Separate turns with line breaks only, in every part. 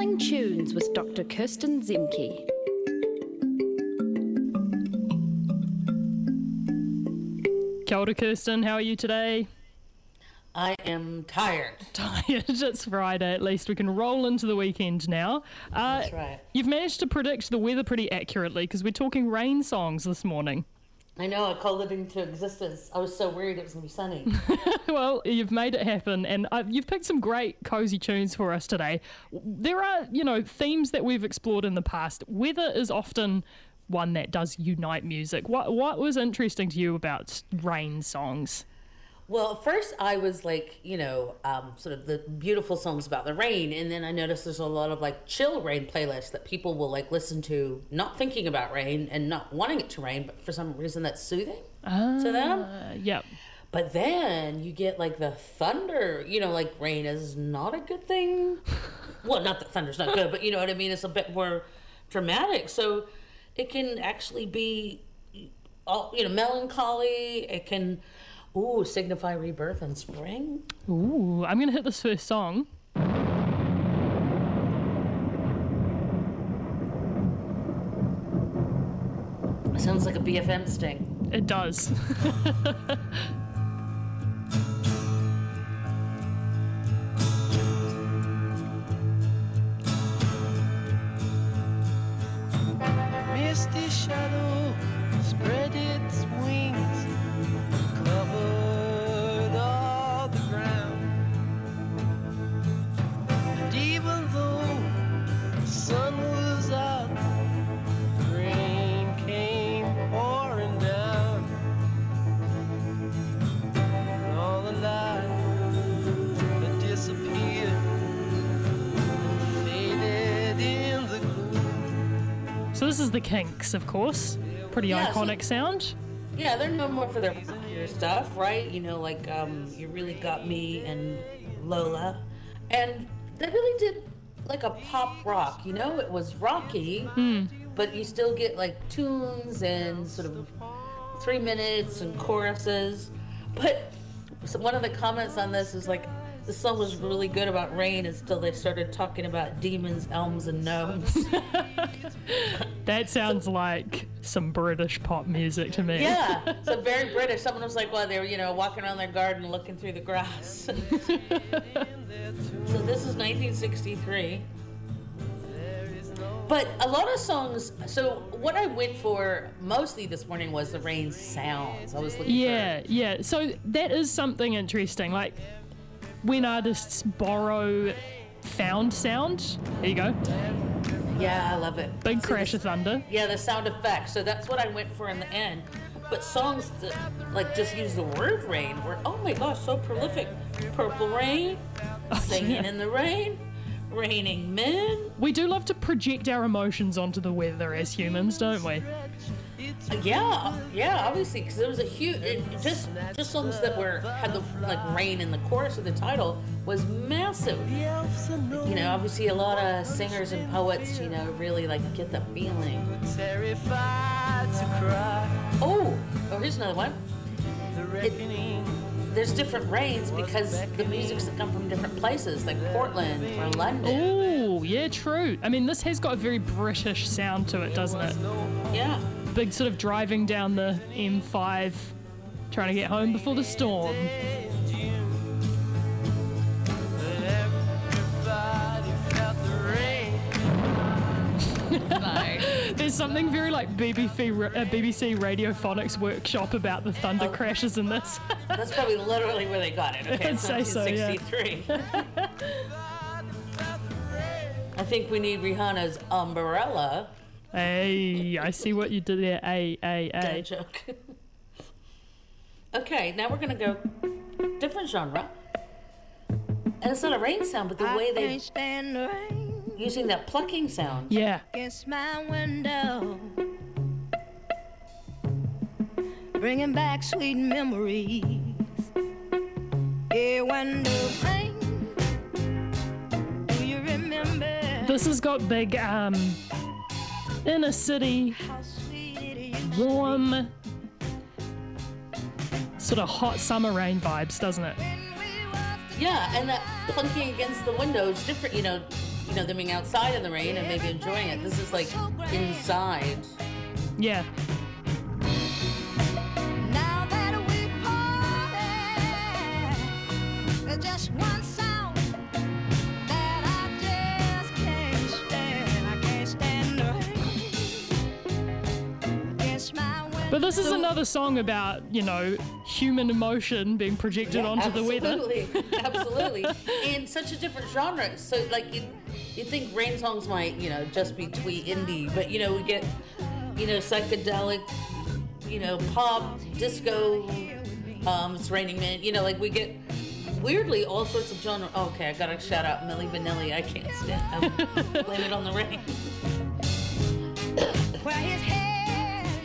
Travelling Tunes with Dr. Kirsten Zemke.
Kia ora, Kirsten. How are you today?
I am tired.
Tired. It's Friday. At least we can roll into the weekend now. Uh,
That's right.
You've managed to predict the weather pretty accurately because we're talking rain songs this morning.
I know, I called it into existence. I was so worried it was going to be sunny.
well, you've made it happen, and uh, you've picked some great cozy tunes for us today. There are, you know, themes that we've explored in the past. Weather is often one that does unite music. What what was interesting to you about rain songs?
Well, first I was like, you know, um, sort of the beautiful songs about the rain. And then I noticed there's a lot of like chill rain playlists that people will like listen to, not thinking about rain and not wanting it to rain, but for some reason that's soothing to them.
Uh, yep.
But then you get like the thunder, you know, like rain is not a good thing. well, not that thunder's not good, but you know what I mean? It's a bit more dramatic. So it can actually be, all, you know, melancholy. It can, ooh, signify rebirth and spring.
Ooh, I'm gonna hit this first song.
Sounds like a BFM sting.
It does. is the Kinks, of course. Pretty
Yeah, so-
iconic sound.
Yeah, they're known more for their stuff, right? You know, like um, You Really Got Me and Lola. And they really did like a pop rock, you know? It was rocky, but you still get like tunes and sort of three minutes and choruses. But so one of the comments on this is like, the song was really good about rain until they started talking about demons, elms, and gnomes.
That sounds like some British pop music to me.
Yeah, so very British. Someone was like, well, they were, you know, walking around their garden looking through the grass. so this is 1963. But a lot of songs. So what I went for mostly this morning was the rain sounds. I was looking
Yeah, yeah. So that is something interesting. Like when artists borrow found sound. There you go.
Yeah, I love it.
Big
See,
crash of thunder.
Yeah, the sound effects. So that's what I went for in the end. But songs that like just use the word rain were oh my gosh so prolific. Purple rain, oh, singing
yeah.
in the rain, raining men.
We do love to project our emotions onto the weather as humans, don't we?
Yeah, yeah, obviously, because it was a huge. It, just just songs that were had the like rain in the chorus of the title was massive. You know, obviously, a lot of singers and poets, you know, really like get the feeling.
Terrified to cry,
Oh, oh, here's another one.
the reckoning.
There's different rains because the music's that come from different places, like Portland or London.
Oh, yeah, true. I mean, this has got a very British sound to it, doesn't it?
Yeah.
Big sort of driving down the M5, trying to get home before the storm.
Everybody felt the rain.
There's something very like BBC, uh, BBC Radiophonics workshop about the thunder
Oh.
crashes in this.
That's probably literally where they got it. Okay,
I'd
it's
say so, yeah.
1963. I think we need Rihanna's Umbrella.
Hey, I see what you did there. A, A,
Dad
A.
joke. okay, now we're gonna go different genre. And it's not a rain sound, but the way
I
they
can't stand the rain
using that plucking sound.
Yeah.
against my window, bringing back sweet memories. Yeah, when the rain, do you remember
This has got big, um, inner city,
how sweet it used to
warm, sort of hot summer rain vibes, doesn't it?
be when we was
Yeah, and that plunking against the window is different. You know, you know them being outside in the rain and maybe enjoying it. This is like inside.
Yeah. But this is another song about, you know, human emotion being projected onto the weather.
absolutely, absolutely, and such a different genre. So like you, you think rain songs might, you know, just be twee indie, but you know we get, you know, psychedelic, you know, pop, disco. Um, it's raining Man, You know, like we get weirdly all sorts of genre. Oh, okay, I gotta shout out Milli Vanilli. I can't stand. Um, blame it on the rain.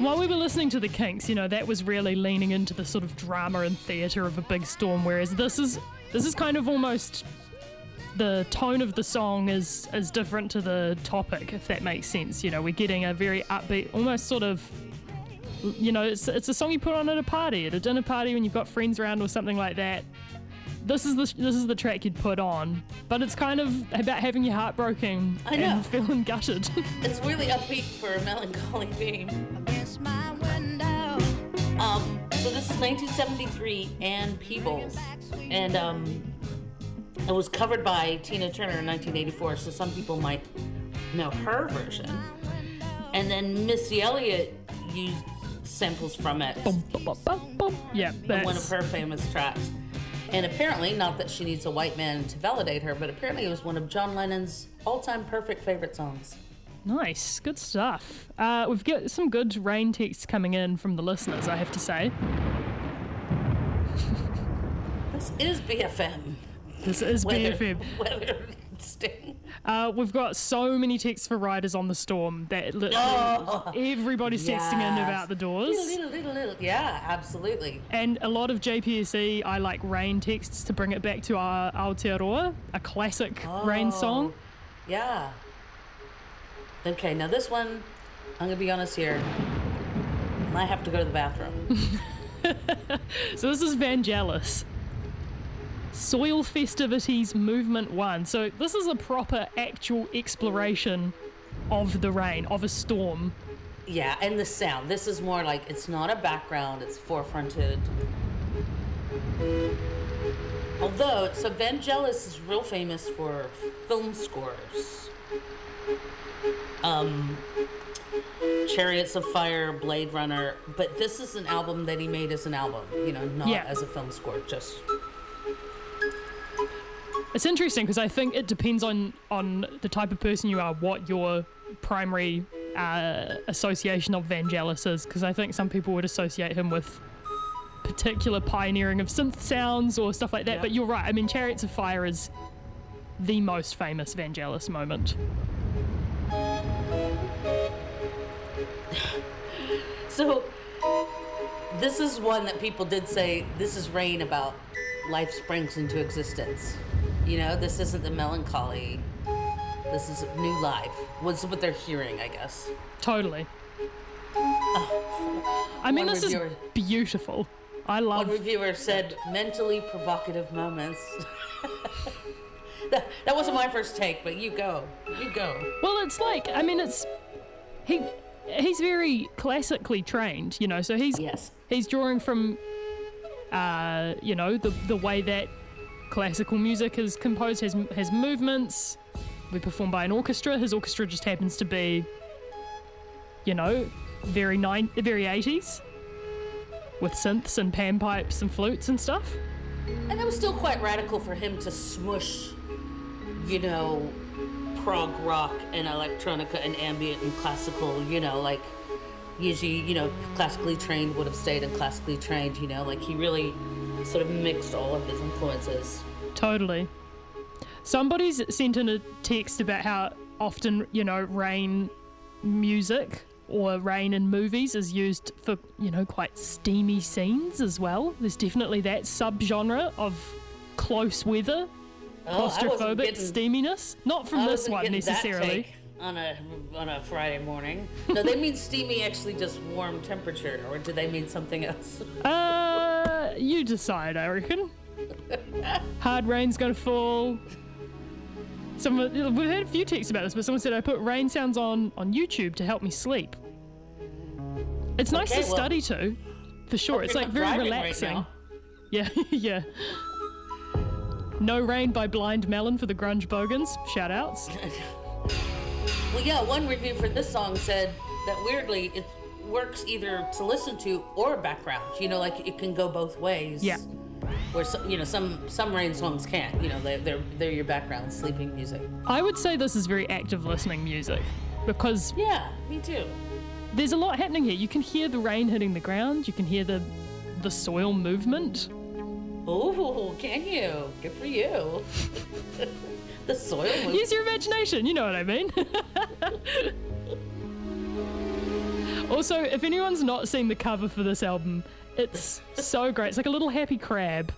Where his head
While we were listening to the Kinks, you know, that was really leaning into the sort of drama and theatre of a big storm, whereas this is this is kind of almost the tone of the song is is different to the topic, if that makes sense. You know, we're getting a very upbeat, almost sort of you know, it's it's a song you put on at a party, at a dinner party when you've got friends around or something like that. This is the this is the track you'd put on, but it's kind of about having your heart broken
I know.
and feeling gutted.
It's really upbeat for a melancholy theme. This is 1973, Ann Peebles, and um, it was covered by Tina Turner in 1984. So some people might know her version, and then Missy Elliott used samples from it
Bum, yeah,
in one of her famous tracks. And apparently, not that she needs a white man to validate her, but apparently it was one of John Lennon's all-time perfect favorite songs.
Nice, good stuff. Uh, we've got some good rain texts coming in from the listeners, I have to say.
This is BFM.
This is
Weather,
BFM.
weather.
Uh, we've got so many texts for Riders on the Storm that literally
Oh,
everybody's texting in about the doors.
Little, little, little, little. Yeah, absolutely.
And a lot of JPSE I like rain texts to bring it back to our Aotearoa, a classic rain song.
Yeah. Okay, now this one, I'm gonna be honest here. I have to go to the bathroom.
So this is Vangelis. Soil Festivities Movement 1. So this is a proper actual exploration of the rain, of a storm.
yeah, and the sound. This is more like it's not a background; it's forefronted. Although, so Vangelis is real famous for film scores. Um, Chariots of Fire, Blade Runner, but this is an album that he made as an album, you know, not
Yeah.
as a film score. Just
It's interesting because I think it depends on on the type of person you are, what your primary uh, association of Vangelis is. Because I think some people would associate him with particular pioneering of synth sounds or stuff like that.
Yeah.
But you're right. I mean, Chariots of Fire is the most famous Vangelis moment.
So, this is one that people did say this is rain about life springs into existence. You know, this isn't the melancholy. This is new life. What's what they're hearing, I guess.
Totally. Oh, I mean,
One
this is beautiful. I love.
One reviewer said mentally provocative moments. that, that wasn't my first take, but you go. You go.
Well, it's like I mean, it's he he's very classically trained, you know. So he's
Yes.
he's drawing from uh, you know the the way that classical music is composed has has movements. We perform by an orchestra. His orchestra just happens to be, you know, very nine very eighties, with synths and panpipes and flutes and stuff.
And it was still quite radical for him to smush, you know, prog rock and electronica and ambient and classical, you know, like usually, you know, classically trained would have stayed in classically trained, you know, like he really sort of mixed all of his influences.
Totally. Somebody's sent in a text about how often, you know, rain music or rain in movies is used for, you know, quite steamy scenes as well. There's definitely that subgenre of close weather,
Oh,
claustrophobic
getting-
steaminess. Not from this one necessarily.
On a on a Friday morning. No, they mean steamy actually just warm temperature, or do they mean something else?
Uh, you decide, I reckon. Hard rain's gonna fall. Someone we've had a few texts about this, but someone said I put rain sounds on on YouTube to help me sleep. It's nice
Okay,
to
well,
study to, for sure. It's like very
driving right
relaxing. yeah, yeah. No Rain by Blind Melon for the Grunge Bogans. Shout outs.
Well, yeah, one review for this song said that weirdly it works either to listen to or background. You know, like it can go both ways.
Yeah.
Where some, you know some some rain songs can't. You know, they're they're they're your background sleeping music.
I would say this is very active listening music because
Yeah, me too.
there's a lot happening here. You can hear the rain hitting the ground. You can hear the the soil movement.
Oh, can you? Good for you. the soil.
Use your imagination. You know what I mean. also, if anyone's not seen the cover for this album, it's so great. It's like a little happy crab.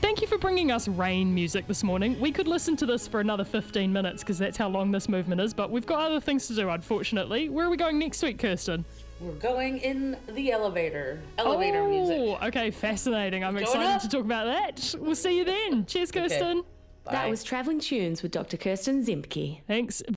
Thank you for bringing us rain music this morning. We could listen to this for another 15 minutes because that's how long this movement is, but we've got other things to do, unfortunately. Where are we going next week, Kirsten?
We're going in the elevator. Elevator oh, music.
Oh, okay, fascinating. I'm
Going
excited
up.
to talk about that. We'll see you then. Cheers, Kirsten.
That
Bye.
was Travelling Tunes with Dr. Kirsten Zemke.
Thanks.